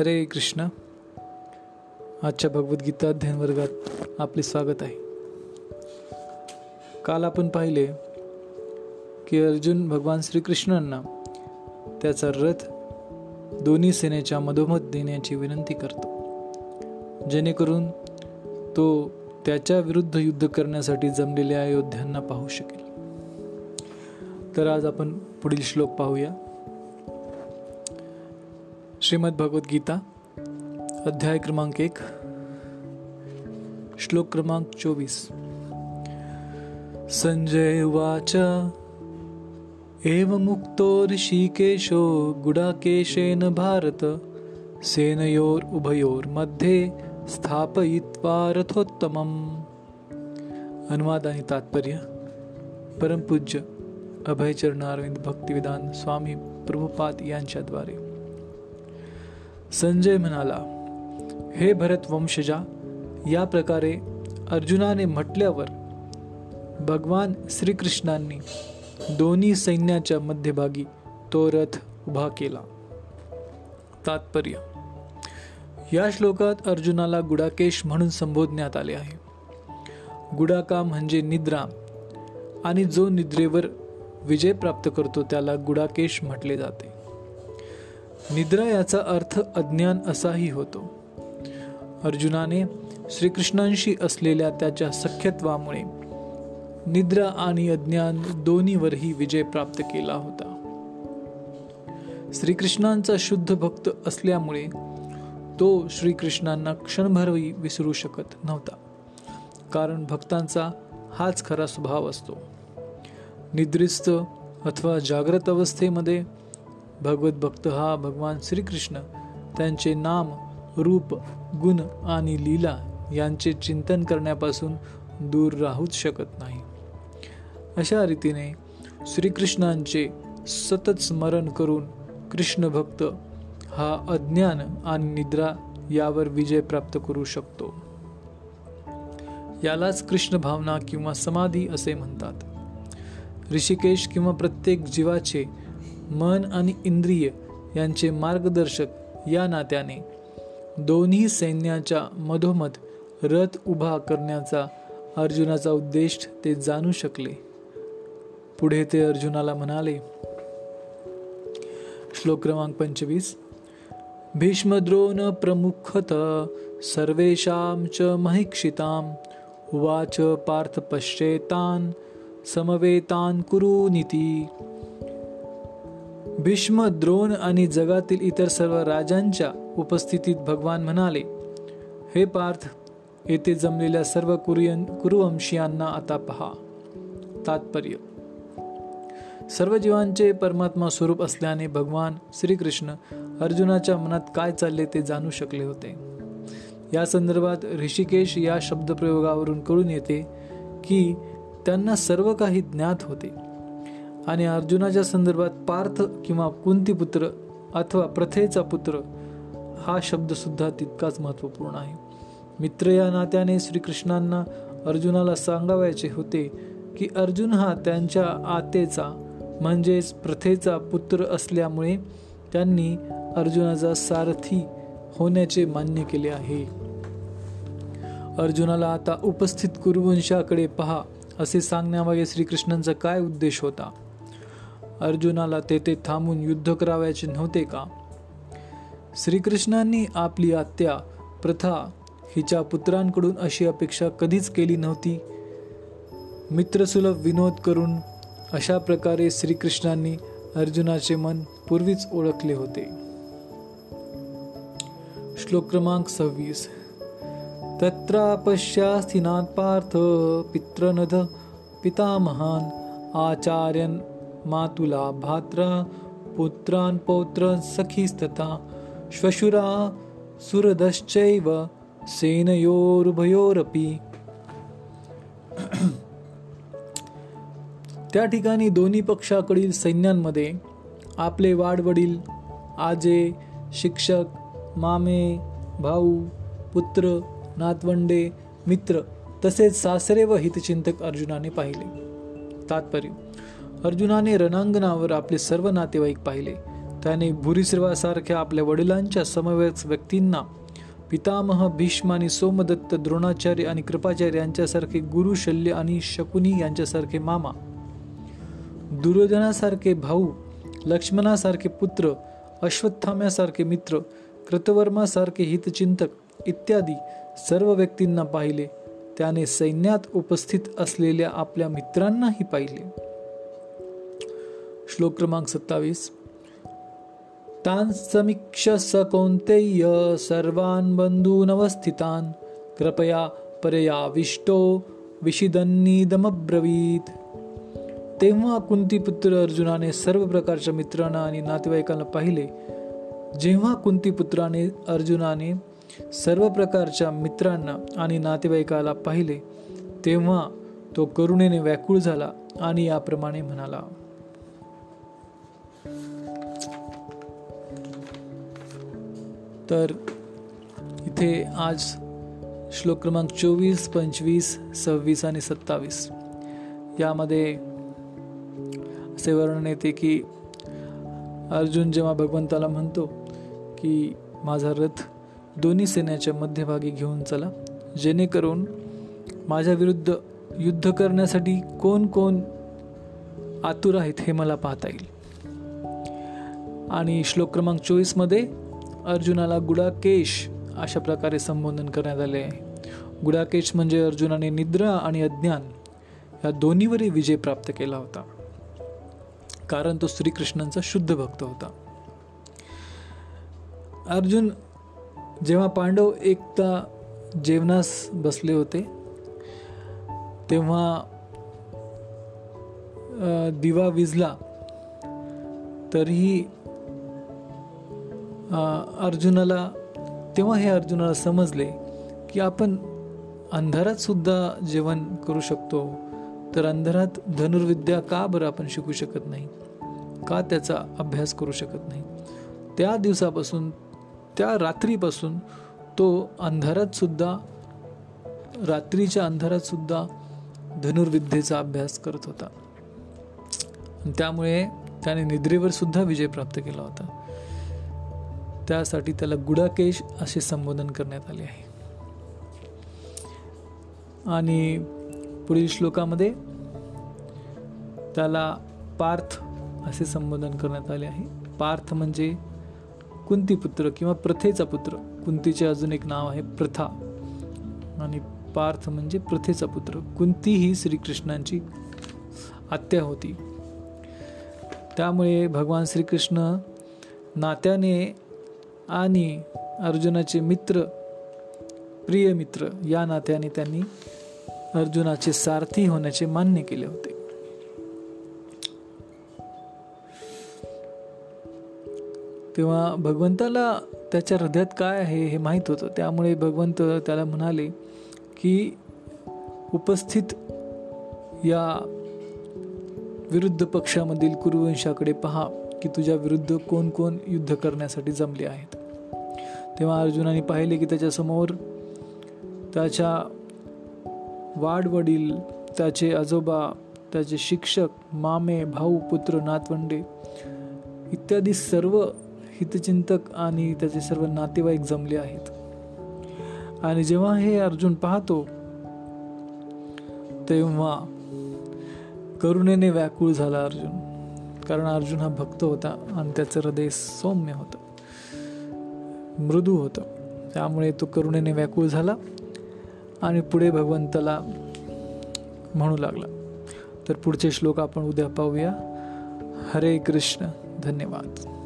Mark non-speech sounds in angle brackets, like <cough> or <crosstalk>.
हरे कृष्ण. आजच्या भगवद्गीता अध्ययन वर्गात आपले स्वागत आहे. काल आपण पाहिले की अर्जुन भगवान श्रीकृष्णांना त्याचा रथ दोन्ही सेनेच्या मधोमध देण्याची विनंती करतो. जेणेकरून तो त्याच्या विरुद्ध युद्ध करण्यासाठी जमलेल्या अयोध्यांना पाहू शकेल. तर आज आपण पुढील श्लोक पाहूया. श्रीमद भगवद्गीता अध्याय क्रमांक एक श्लोक क्रमांक चोवीस. संजय वाच एव मुक्तो ऋषिकेशो गुडाकेशेन भारत सेनयोर उभयोरमध्ये स्थापयित्वा रथोत्तमम। अनुवाद आणि तात्पर्य परमपूज्य अभयचरणारविंद भक्तिविधान स्वामी प्रभुपाद यांच्याद्वारे। संजय म्हणाला हे भरत वंशजा या प्रकारे अर्जुनाने म्हटल्यावर भगवान श्रीकृष्णांनी दोन्ही सैन्याच्या मध्यभागी तो रथ उभा केला. तात्पर्य या श्लोकात अर्जुनाला गुडाकेश म्हणून संबोधण्यात आले आहे. गुडाका म्हणजे निद्रा आणि जो निद्रेवर विजय प्राप्त करतो त्याला गुडाकेश म्हटले जाते. निद्रा याचा अर्थ अज्ञान असाही होतो. अर्जुनाने श्रीकृष्णांशी असलेल्या त्याच्या सख्यत्वामुळे निद्रा आणि अज्ञान दोन्हीवरही विजय प्राप्त केला होता. श्रीकृष्णांचा शुद्ध भक्त असल्यामुळे तो श्रीकृष्णांना क्षणभरही विसरू शकत नव्हता. कारण भक्तांचा हाच खरा स्वभाव असतो. निद्रिस्त अथवा जागृत अवस्थेमध्ये भगवत भक्त हा भगवान श्रीकृष्ण त्यांचे नाम रूप गुण आणि लीला यांचे चिंतन करण्यापासून दूर राहूच शकत नाही. अशा रीतीने श्रीकृष्णांचे सतत स्मरण करून कृष्ण भक्त हा अज्ञान आणि निद्रा यावर विजय प्राप्त करू शकतो. यालाच कृष्ण भावना किंवा समाधी असे म्हणतात. ऋषिकेश किंवा प्रत्येक जीवाचे मन आणि इंद्रिय यांचे मार्गदर्शक या नात्याने. दोन्ही सैन्याच्या मधोमध रथ उभा करण्याचा अर्जुनाचा उद्देश ते जाणू शकले. पुढे ते अर्जुनाला म्हणाले श्लोक क्रमांक पंचवीस. भीष्मद्रोण प्रमुखत सर्वेषां च महिक्षितां उवाच पार्थ पश्चेतान समवेतान कुरुनिती भीष्म द्रोण आणि जगातील इतर सर्व राजांच्या उपस्थितीत भगवान म्हणाले हे पार्थ येथे जमलेल्या सर्व कुरियन कुरुवंशीयांना आता पहा. तात्पर्य. सर्व जीवांचे परमात्मा स्वरूप असल्याने भगवान श्रीकृष्ण अर्जुनाच्या मनात काय चालले ते जाणू शकले होते. या संदर्भात ऋषिकेश या शब्दप्रयोगावरून कळून येते की त्यांना सर्व काही ज्ञात होते. आणि अर्जुनाच्या संदर्भात पार्थ किंवा कुंती पुत्र अथवा प्रथेचा पुत्र हा शब्द सुद्धा तितकाच महत्त्वपूर्ण आहे. मित्र या नात्याने श्रीकृष्णांना अर्जुनाला सांगावायचे होते की अर्जुन हा त्यांच्या आतेचा म्हणजेच प्रथेचा पुत्र असल्यामुळे त्यांनी अर्जुनाचा सारथी होण्याचे मान्य केले आहे. अर्जुनाला आता उपस्थित कुरुवंशाकडे पहा असे सांगण्यामागे श्रीकृष्णांचा काय उद्देश होता? अर्जुनाला तेथे थांबून युद्ध करावयाचे नव्हते का? श्रीकृष्णांनी आपली आत्या प्रथा हिच्या पुत्रांकडून अशी अपेक्षा कधीच केली नव्हती. मित्रसुलभ विनोद करून अशा प्रकारे श्रीकृष्णांनी अर्जुनाचे मन पूर्वीच ओळखले होते. श्लोक क्रमांक सव्वीस. तत्रापश्यास्थिनात पार्थ पित्रनध पितामहान आचार्यन मातुला भात्रा पुत्रान पौत्र सखीस्तथा श्वशुरा सुरदश्चैव सेनयोरुभयोरपी। <clears throat> त्या ठिकाणी दोन्ही पक्षाकडील सैन्यांमध्ये आपले वाडवडील आजे शिक्षक मामे भाऊ पुत्र नातवंडे मित्र तसेच सासरे व हितचिंतक अर्जुनाने पाहिले. तात्पर्य अर्जुनाने रणांगणावर आपले सर्व नातेवाईक पाहिले. त्याने भुरीश्रवासारख्या आपल्या वडिलांच्या समवेत व्यक्तींना पितामह भीष्म आणि सोमदत्त द्रोणाचार्य आणि कृपाचार्य यांच्यासारखे गुरु शल्य आणि शकुनी यांच्यासारखे मामा. दुर्योधनासारखे भाऊ लक्ष्मणासारखे पुत्र अश्वत्थाम्यासारखे मित्र कृतवर्मासारखे हितचिंतक इत्यादी सर्व व्यक्तींना पाहिले. त्याने सैन्यात उपस्थित असलेल्या आपल्या मित्रांनाही पाहिले. श्लोक क्रमांक सत्तावीस. तान समीक्ष स कौंतेय सर्वान बंधूनवस्थितान कृपया परयाविष्टो विशिदन्नीदमब्रवीत तेव्हा कुंतीपुत्र अर्जुनाने सर्व प्रकारच्या मित्रांना आणि नातेवाईकांना पाहिले. जेव्हा कुंतीपुत्राने अर्जुनाने सर्व प्रकारच्या मित्रांना आणि नातेवाईकाला पाहिले तेव्हा तो करुणेने व्याकुळ झाला आणि याप्रमाणे म्हणाला. तर इथे आज श्लोक क्रमांक चोवीस पंचवीस सव्वीस आणि सत्तावीस. यामध्ये असे वर्णन येते की अर्जुन जेव्हा भगवंताला म्हणतो की माझा रथ दोन्ही सेन्याच्या मध्यभागी घेऊन चला जेणेकरून माझ्या विरुद्ध युद्ध करण्यासाठी कोण कोण आतुर आहेत हे मला पाहता येईल. आणि श्लोक क्रमांक चोवीसमध्ये अर्जुनाला गुडाकेश अशा प्रकारे संबोधन करण्यात आले. गुडाकेश म्हणजे अर्जुनाने निद्रा आणि अज्ञान या दोन्हीवरही विजय प्राप्त केला होता. कारण तो श्रीकृष्णांचा शुद्ध भक्त होता. अर्जुन जेव्हा पांडव एकदा जेवणास बसले होते तेव्हा दिवा विजला. तरीही अर्जुनाला तेव्हा हे अर्जुनाला समजले की आपण अंधारातसुद्धा जेवण करू शकतो तर अंधारात धनुर्विद्या का बरं आपण शिकू शकत नाही? का त्याचा अभ्यास करू शकत नाही? त्या दिवसापासून त्या रात्रीपासून तो अंधारातसुद्धा रात्रीच्या अंधारातसुद्धा धनुर्विद्येचा अभ्यास करत होता. त्यामुळे त्याने निद्रेवर सुद्धा विजय प्राप्त केला होता. त्यासाठी त्याला गुडाकेश असे संबोधन करण्यात आले आहे. आणि पुढील श्लोकामध्ये त्याला पार्थ असे संबोधन करण्यात आले आहे. पार्थ म्हणजे कुंतीपुत्र किंवा प्रथेचा पुत्र. कुंतीचे अजून एक नाव आहे प्रथा. आणि पार्थ म्हणजे प्रथेचा पुत्र. कुंती ही श्रीकृष्णांची आत्या होती. त्यामुळे भगवान श्रीकृष्ण नात्याने आणि अर्जुनाचे मित्र प्रिय मित्र या नात्याने त्यांनी अर्जुनाचे सारथी होण्याचे मान्य केले होते. तेव्हा भगवंताला त्याच्या हृदयात काय आहे हे माहीत होतं. त्यामुळे भगवंत त्याला म्हणाले की उपस्थित या विरुद्ध पक्षामधील कुरुवंशाकडे पहा की तुझ्या विरुद्ध कोण कोण युद्ध करण्यासाठी जमले आहेत. तेव्हा अर्जुनाने पाहिले की त्याच्यासमोर त्याच्या वाडवडील त्याचे आजोबा त्याचे शिक्षक मामे भाऊ पुत्र नातवंडे इत्यादी सर्व हितचिंतक आणि त्याचे सर्व नातेवाईक जमले आहेत. आणि जेव्हा हे अर्जुन पाहतो तेव्हा करुणेने व्याकुळ झाला अर्जुन. कारण अर्जुन हा भक्त होता आणि त्याचं हृदय सौम्य होतं. मृदू होतं. त्यामुळे तो करुणेने व्याकुळ झाला आणि पुढे भगवंताला म्हणू लागला. तर पुढचे श्लोक आपण उद्या पाहूया. हरे कृष्ण धन्यवाद.